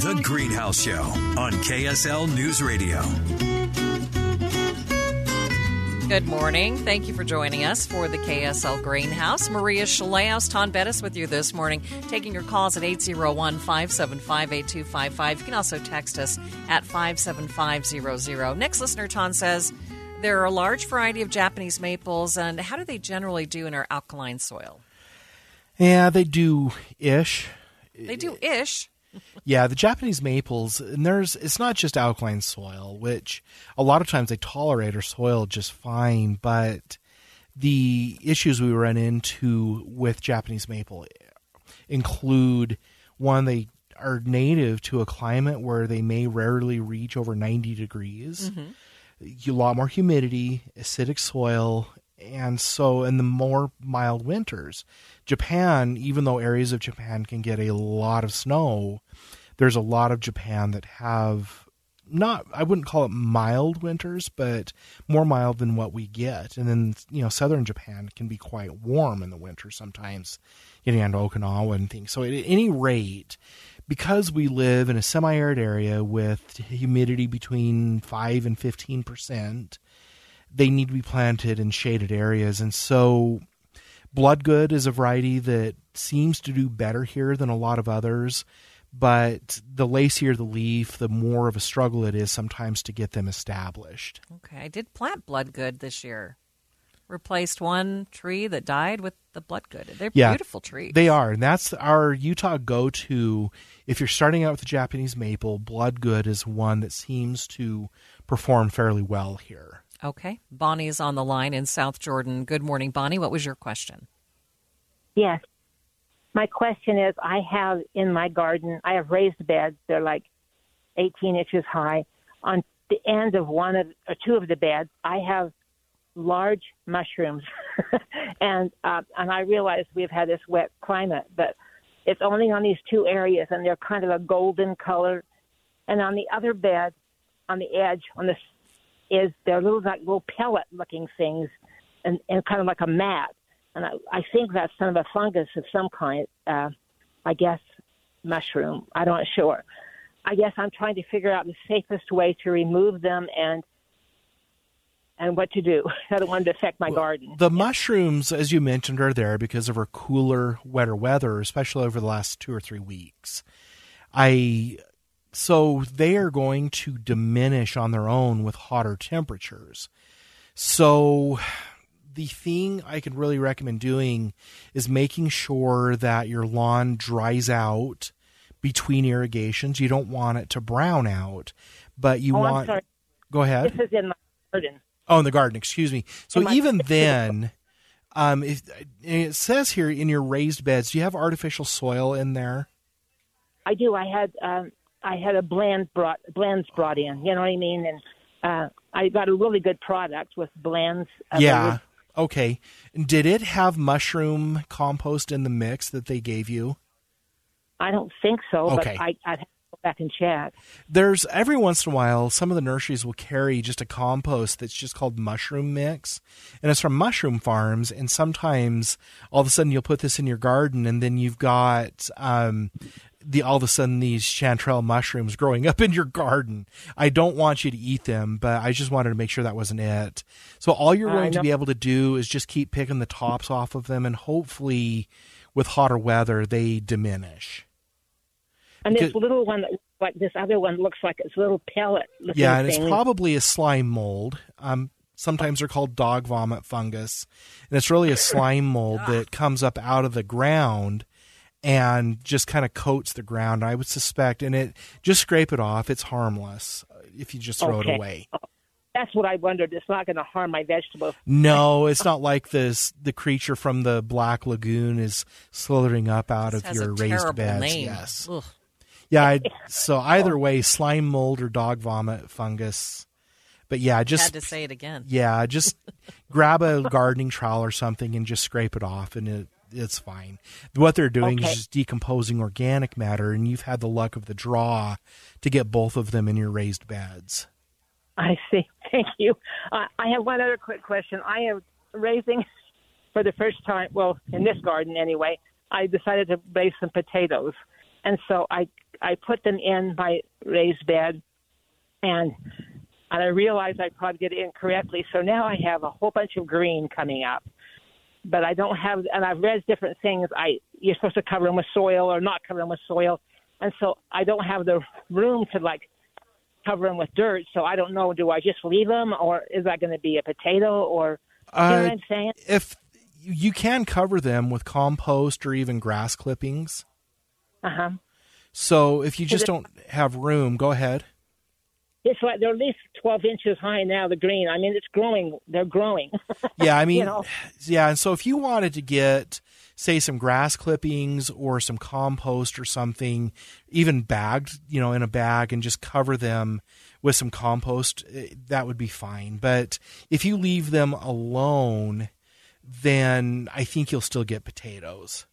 The Greenhouse Show on KSL News Radio. Good morning. Thank you for joining us for the KSL Greenhouse. Maria Shilaos, Taun Beddes with you this morning, taking your calls at 801 575 8255. You can also text us at 57500. Next listener, Taun says, there are a large variety of Japanese maples, and how do they generally do in our alkaline soil? Yeah, they do ish. They do ish yeah, the Japanese maples, and there's it's not just alkaline soil, which a lot of times they tolerate our soil just fine, but the issues we run into with Japanese maple include one they are native to a climate where they may rarely reach over 90 degrees. Mm-hmm. A lot more humidity, acidic soil, and so in the more mild winters. Japan, even though areas of Japan can get a lot of snow, there's a lot of Japan that have not I wouldn't call it mild winters, but more mild than what we get. And then you know, southern Japan can be quite warm in the winter sometimes, getting onto Okinawa and things. So at any rate, because we live in a semi-arid area with humidity between five and fifteen percent, they need to be planted in shaded areas. And so Bloodgood is a variety that seems to do better here than a lot of others, but the lacier the leaf, the more of a struggle it is sometimes to get them established. Okay, I did plant Bloodgood this year. Replaced one tree that died with the Bloodgood. They're yeah, beautiful trees. They are, and that's our Utah go-to. If you're starting out with the Japanese maple, Bloodgood is one that seems to perform fairly well here. Okay. Bonnie's on the line in South Jordan. Good morning, Bonnie. What was your question? Yes. My question is I have in my garden, I have raised beds. They're like 18 inches high. On the end of one of or two of the beds, I have large mushrooms. and uh, and I realize we've had this wet climate, but it's only on these two areas and they're kind of a golden color. And on the other bed, on the edge, on the is they're little like little pellet looking things and, and kind of like a mat. And I, I think that's some of a fungus of some kind. Uh, I guess mushroom. I don't sure. I guess I'm trying to figure out the safest way to remove them and and what to do. I don't want to affect my well, garden. The yeah. mushrooms, as you mentioned, are there because of our cooler, wetter weather, especially over the last two or three weeks. I so they are going to diminish on their own with hotter temperatures. So the thing I could really recommend doing is making sure that your lawn dries out between irrigations. You don't want it to brown out, but you oh, want. Go ahead. This is in my garden. Oh, in the garden. Excuse me. So even then, um, if, it says here in your raised beds, do you have artificial soil in there? I do. I had um, I had a blend brought blends brought in. You know what I mean? And uh, I got a really good product with blends. Uh, yeah. Okay. Did it have mushroom compost in the mix that they gave you? I don't think so. Okay. But I, I'd have to go back and check. There's every once in a while, some of the nurseries will carry just a compost that's just called mushroom mix, and it's from mushroom farms. And sometimes all of a sudden you'll put this in your garden, and then you've got um, the all of a sudden these chanterelle mushrooms growing up in your garden. I don't want you to eat them, but I just wanted to make sure that wasn't it. So all you're going to be able to do is just keep picking the tops off of them, and hopefully, with hotter weather, they diminish. And this little one, that like this other one, looks like it's a little pellet. looking Yeah, and it's probably a slime mold. Um, sometimes they're called dog vomit fungus, and it's really a slime mold that comes up out of the ground and just kind of coats the ground. I would suspect, and it just scrape it off. It's harmless uh, if you just throw Okay. it away. That's what I wondered. It's not going to harm my vegetables. No, it's not like this. The creature from the Black Lagoon is slithering up out This of has your a raised terrible beds. name. Yes. Ugh. Yeah. I, so either way, slime mold or dog vomit fungus. But yeah, just Had to say it again. yeah, just grab a gardening trowel or something and just scrape it off, and it it's fine. What they're doing Okay. is just decomposing organic matter, and you've had the luck of the draw to get both of them in your raised beds. I see. Thank you. Uh, I have one other quick question. I am raising for the first time, well, in this garden anyway, I decided to raise some potatoes. And so I I put them in my raised bed and and I realized I probably did it incorrectly. So now I have a whole bunch of green coming up. But I don't have and I've read different things. I you're supposed to cover them with soil or not cover them with soil. And so I don't have the room to like cover them with dirt. So I don't know. Do I just leave them, or is that going to be a potato, or you know Uh, what I'm saying? if you can cover them with compost or even grass clippings. Uh huh. So if you just it- don't have room, go ahead. It's like they're at least 12 inches high now. The green. I mean, it's growing. They're growing. Yeah, I mean, You know. yeah. And so if you wanted to get, say, some grass clippings or some compost or something, even bagged, you know, in a bag and just cover them with some compost, eh, that would be fine. But if you leave them alone, then I think you'll still get potatoes.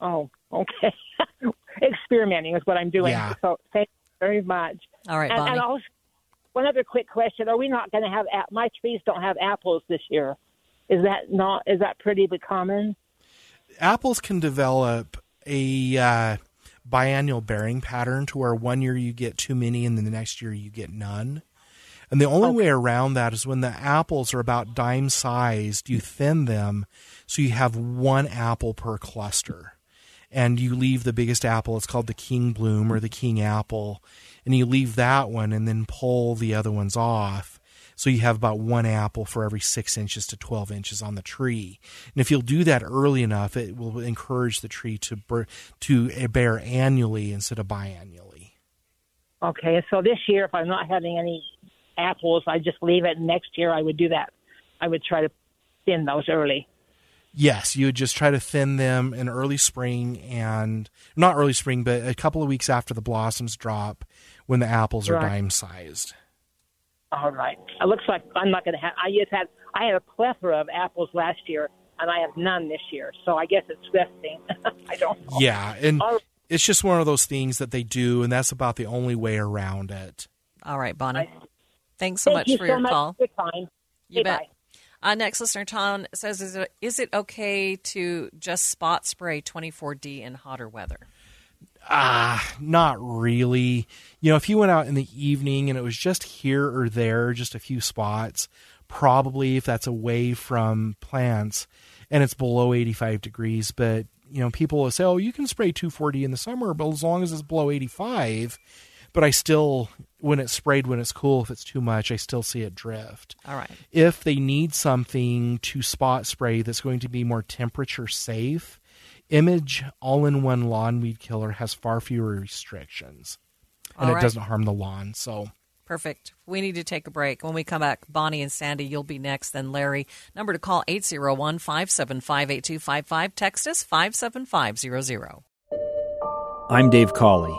oh, okay. Experimenting is what I'm doing. Yeah. So thank you very much. All right, and, Bonnie. and also, one other quick question: Are we not going to have my trees? Don't have apples this year. Is that not? Is that pretty common? apples can develop a uh, biannual bearing pattern to where one year you get too many and then the next year you get none. And the only way around that is when the apples are about dime sized, you thin them so you have one apple per cluster. And you leave the biggest apple, it's called the king bloom or the king apple, and you leave that one and then pull the other ones off. So you have about one apple for every six inches to 12 inches on the tree. And if you'll do that early enough, it will encourage the tree to, bur- to bear annually instead of biannually. Okay, so this year, if I'm not having any apples, I just leave it. Next year, I would do that. I would try to thin those early. Yes, you would just try to thin them in early spring and not early spring, but a couple of weeks after the blossoms drop when the apples are dime sized. All right. It looks like I'm not going to have. I just had. I had a plethora of apples last year, and I have none this year. So I guess it's resting. I don't. know. Yeah, and All right. it's just one of those things that they do, and that's about the only way around it. All right, Bonnie. Thanks so Thank much you for so your much call. for your time. You Okay, bet. bye. Uh, next listener, Tom says, is it, is it okay to just spot spray 24D in hotter weather? Ah, not really. You know, if you went out in the evening and it was just here or there, just a few spots, probably if that's away from plants and it's below 85 degrees. But, you know, people will say, oh, you can spray 2,4-D in the summer, but as long as it's below 85. But I still, when it's sprayed when it's cool, if it's too much, I still see it drift. All right. If they need something to spot spray that's going to be more temperature safe, Image all in one lawn weed killer has far fewer restrictions and All it doesn't harm the lawn. So, Perfect. We need to take a break. When we come back, Bonnie and Sandy, you'll be next. Then Larry. Number to call 801 575 8255. Text us 57500. I'm Dave Cawley,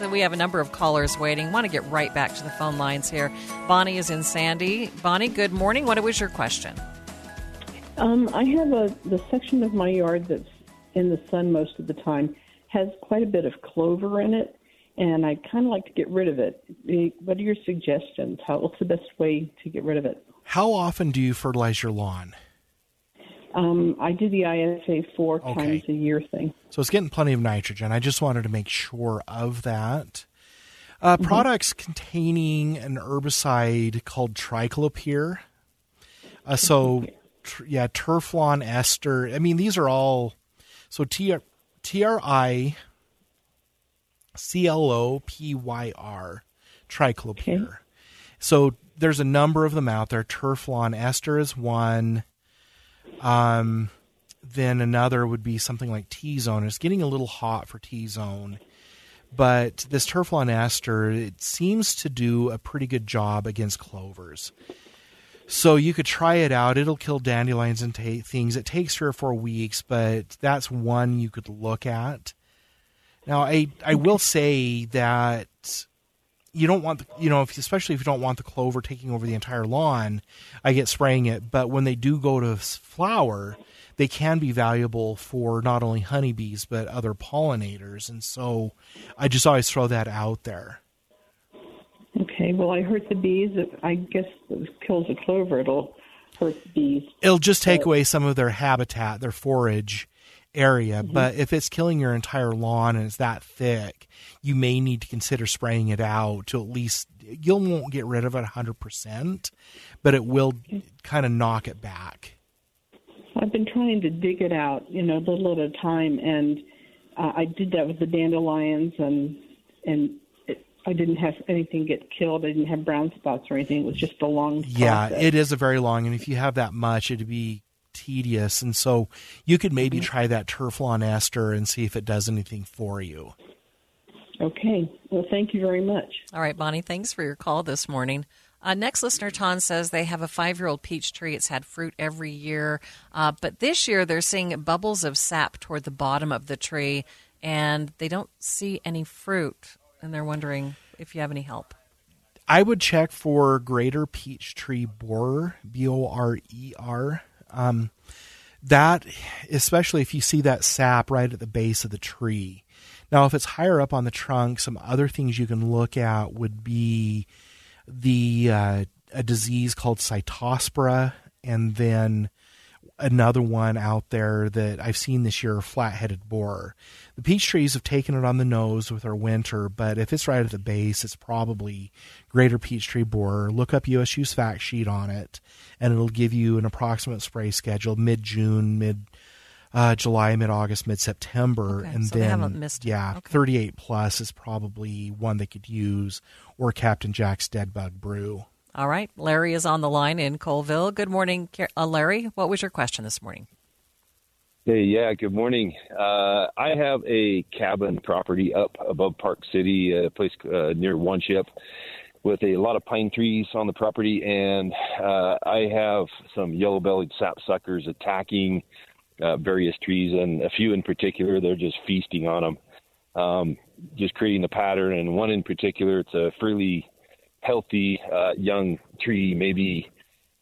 So we have a number of callers waiting. Want to get right back to the phone lines here. Bonnie is in Sandy. Bonnie, good morning. What was your question? Um, I have a the section of my yard that's in the sun most of the time has quite a bit of clover in it, and I kind of like to get rid of it. What are your suggestions? How what's the best way to get rid of it? How often do you fertilize your lawn? Um, I do the IFA four okay. times a year thing. So it's getting plenty of nitrogen. I just wanted to make sure of that. Uh, mm-hmm. Products containing an herbicide called triclopyr. Uh, so, tr- yeah, Turflon Ester. I mean, these are all. So T R I C L O P Y R, triclopyr. Okay. So there's a number of them out there. Turflon Ester is one. Um, then another would be something like T zone. It's getting a little hot for T zone, but this Turflon Ester it seems to do a pretty good job against clovers. So you could try it out. It'll kill dandelions and t- things. It takes three or four weeks, but that's one you could look at. Now, I I will say that you don't want the, you know if, especially if you don't want the clover taking over the entire lawn i get spraying it. But when they do go to flower they can be valuable for not only honeybees but other pollinators. And so i just always throw that out there. Okay well i hurt the bees i guess it kills the clover it'll hurt the bees. It'll just take but, away some of their habitat their forage area. Mm-hmm. But if it's killing your entire lawn and it's that thick, you may need to consider spraying it out to at least you won't get rid of it 100%, but it will kind of knock it back. I've been trying to dig it out, you know, a little at a time, and uh, I did that with the dandelions, and and it, I didn't have anything get killed. I didn't have brown spots or anything. It was just a long. Process. Yeah, it is a very long, and if you have that much, it'd be tedious. And so you could maybe mm-hmm. try that Turflon Ester and see if it does anything for you. Okay. Well, thank you very much. All right, Bonnie, thanks for your call this morning. Uh, next listener, Taun says they have a five year old peach tree. It's had fruit every year. Uh, but this year they're seeing bubbles of sap toward the bottom of the tree, and they don't see any fruit. And they're wondering if you have any help. I would check for greater peach tree borer, B O R E R. Um, that, especially if you see that sap right at the base of the tree. Now, if it's higher up on the trunk, some other things you can look at would be the uh, a disease called Cytospora, and then another one out there that I've seen this year, flat-headed borer. The peach trees have taken it on the nose with our winter, but if it's right at the base, it's probably greater peach tree borer. Look up USU's fact sheet on it, and it'll give you an approximate spray schedule mid June, mid uh, July, mid August, mid September, okay, and so then yeah, okay. 38 plus is probably one they could use, or Captain Jack's Dead Bug Brew. All right. Larry is on the line in Coalville. Good morning, uh, Larry. What was your question this morning? Hey, yeah, good morning. Uh, I have a cabin property up above Park City, a place uh, near Wanship, with a lot of pine trees on the property, and uh, I have some yellow-bellied sapsuckers attacking uh, various trees, and a few in particular, they're just feasting on them, um, just creating a pattern. And one in particular, it's a fairly healthy uh, young tree, maybe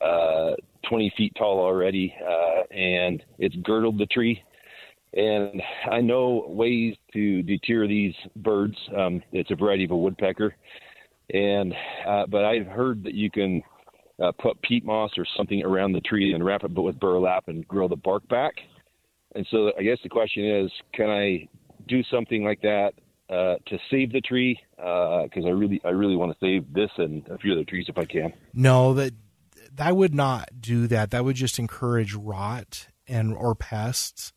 uh, 20 feet tall already, uh, and it's girdled the tree. And I know ways to deter these birds. Um, it's a variety of a woodpecker, and uh, but I've heard that you can uh, put peat moss or something around the tree and wrap it but with burlap and grow the bark back. And so I guess the question is, can I do something like that uh, to save the tree because uh, I really I really want to save this and a few other trees if I can. No, that that would not do that. That would just encourage rot and or pests.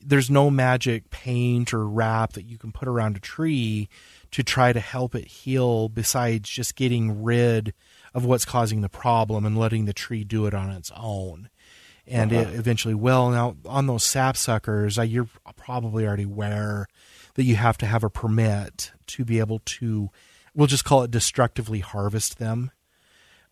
there's no magic paint or wrap that you can put around a tree to try to help it heal besides just getting rid of what's causing the problem and letting the tree do it on its own and Uh-huh. it eventually will now on those sapsuckers uh, you're probably already aware that you have to have a permit to be able to we'll just call it destructively harvest them.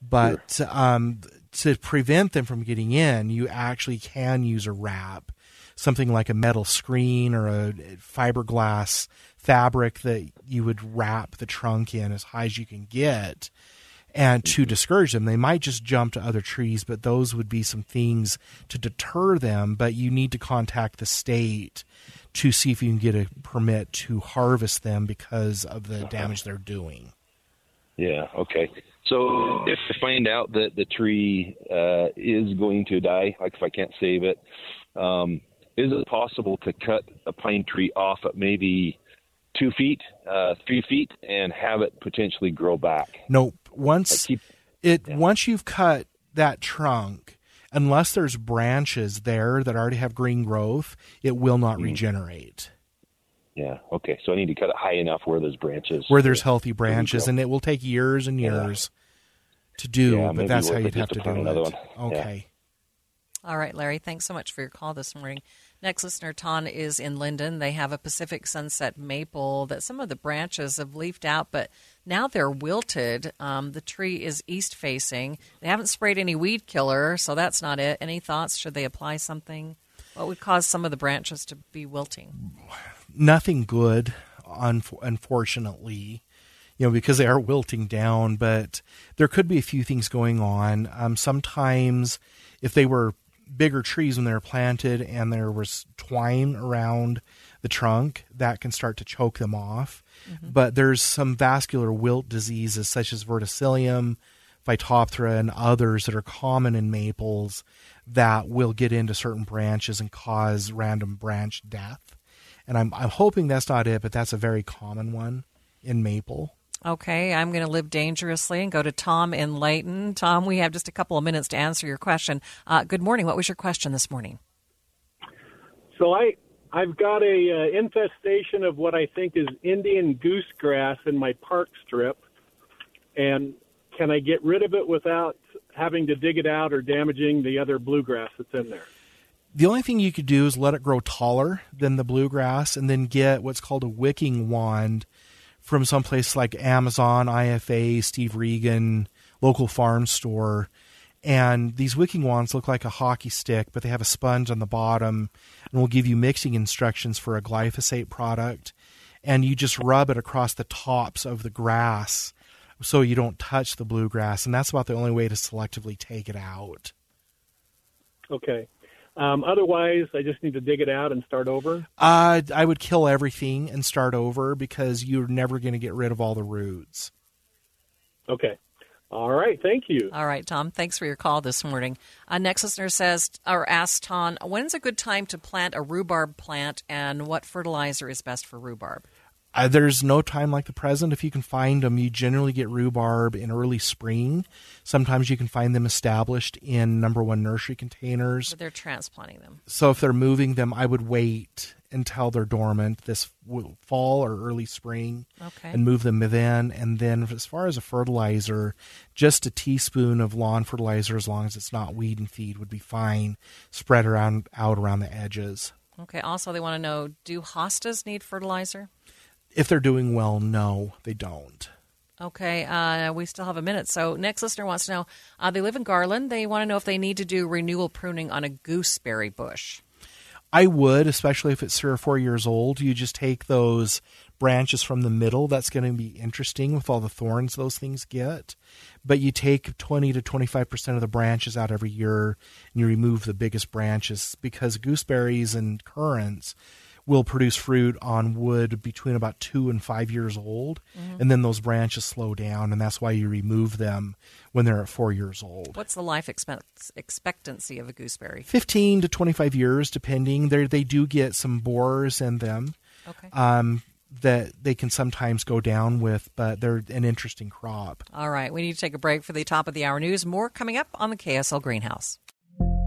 But um, to prevent them from getting in you actually can use a wrap something like a metal screen or a fiberglass fabric that you would wrap the trunk in as high as you can get and to discourage them they might just jump to other trees but those would be some things to deter them but you need to contact the state to see if you can get a permit to harvest them because of the damage they're doing Yeah. Okay. So if I find out that the tree uh, is going to die, like if I can't save it, um, is it possible to cut a pine tree off at maybe two feet, uh, three feet, and have it potentially grow back? Nope. Once it once you've cut that trunk, unless there's branches there that already have green growth, it will not Mm-hmm. regenerate. Yeah. Okay. So I need to cut it high enough where there's branches. Where there's healthy branches, and it will take years and years to do, Yeah, but that's how you'd have to to do another it. one. Yeah. Okay. All right, Larry, thanks so much for your call this morning. Next listener, Taun, is in Lindon. They have a Pacific Sunset maple that some of the branches have leafed out, but now they're wilted. Um, the tree is east facing. They haven't sprayed any weed killer, so that's not it. Any thoughts? Should they apply something? What would cause some of the branches to be wilting? nothing good, unfortunately, you know, because they are wilting down. But there could be a few things going on. Um, sometimes, if they were bigger trees when they're planted and there was twine around the trunk, that can start to choke them off. Mm-hmm. But there's some vascular wilt diseases such as verticillium, Phytophthora, and others that are common in maples that will get into certain branches and cause random branch death and I'm I'm hoping that's not it, but that's a very common one in maple. Okay, I'm going to live dangerously and go to Tom in Layton. Tom, we have just a couple of minutes to answer your question. Uh, good morning. What was your question this morning? So I I've got a uh, infestation of what I think is Indian goosegrass in my park strip, and can I get rid of it without having to dig it out or damaging the other bluegrass that's in there? The only thing you could do is let it grow taller than the bluegrass, and then get what's called a wicking wand from someplace like Amazon, IFA, Steve Regan, local farm store. And these wicking wands look like a hockey stick, but they have a sponge on the bottom and will give you mixing instructions for a glyphosate product. And you just rub it across the tops of the grass so you don't touch the bluegrass. And that's about the only way to selectively take it out. Okay. Um, otherwise, I just need to dig it out and start over. Uh, I would kill everything and start over because you're never going to get rid of all the roots. Okay. All right. Thank you. All right, Tom. Thanks for your call this morning. A next listener says or asks Tom, when's a good time to plant a rhubarb plant, and what fertilizer is best for rhubarb? Uh, there's no time like the present. If you can find them, you generally get rhubarb in early spring. Sometimes you can find them established in number one nursery containers. But they're transplanting them. So if they're moving them, I would wait until they're dormant this fall or early spring Okay. and move them then. And then as far as a fertilizer, just a teaspoon of lawn fertilizer, as long as it's not weed and feed, would be fine. Spread around out around the edges. Okay. Also, they want to know do hostas need fertilizer? If they're doing well, no, they don't. Okay, uh, we still have a minute. So, next listener wants to know uh, they live in Garland. They want to know if they need to do renewal pruning on a gooseberry bush. I would, especially if it's three or four years old. You just take those branches from the middle. That's going to be interesting with all the thorns those things get. But you take 20 to 25% of the branches out every year and you remove the biggest branches because gooseberries and currants will produce fruit on wood between about two and five years old. Mhm. And then those branches slow down. And that's why you remove them when they're at four years old. What's the life expectancy of a gooseberry? 15 to 25 years depending they they do get some borers in them Okay. um, that they can sometimes go down with but they're an interesting crop All right, we need to take a break for the top of the hour news. More coming up on the KSL Greenhouse.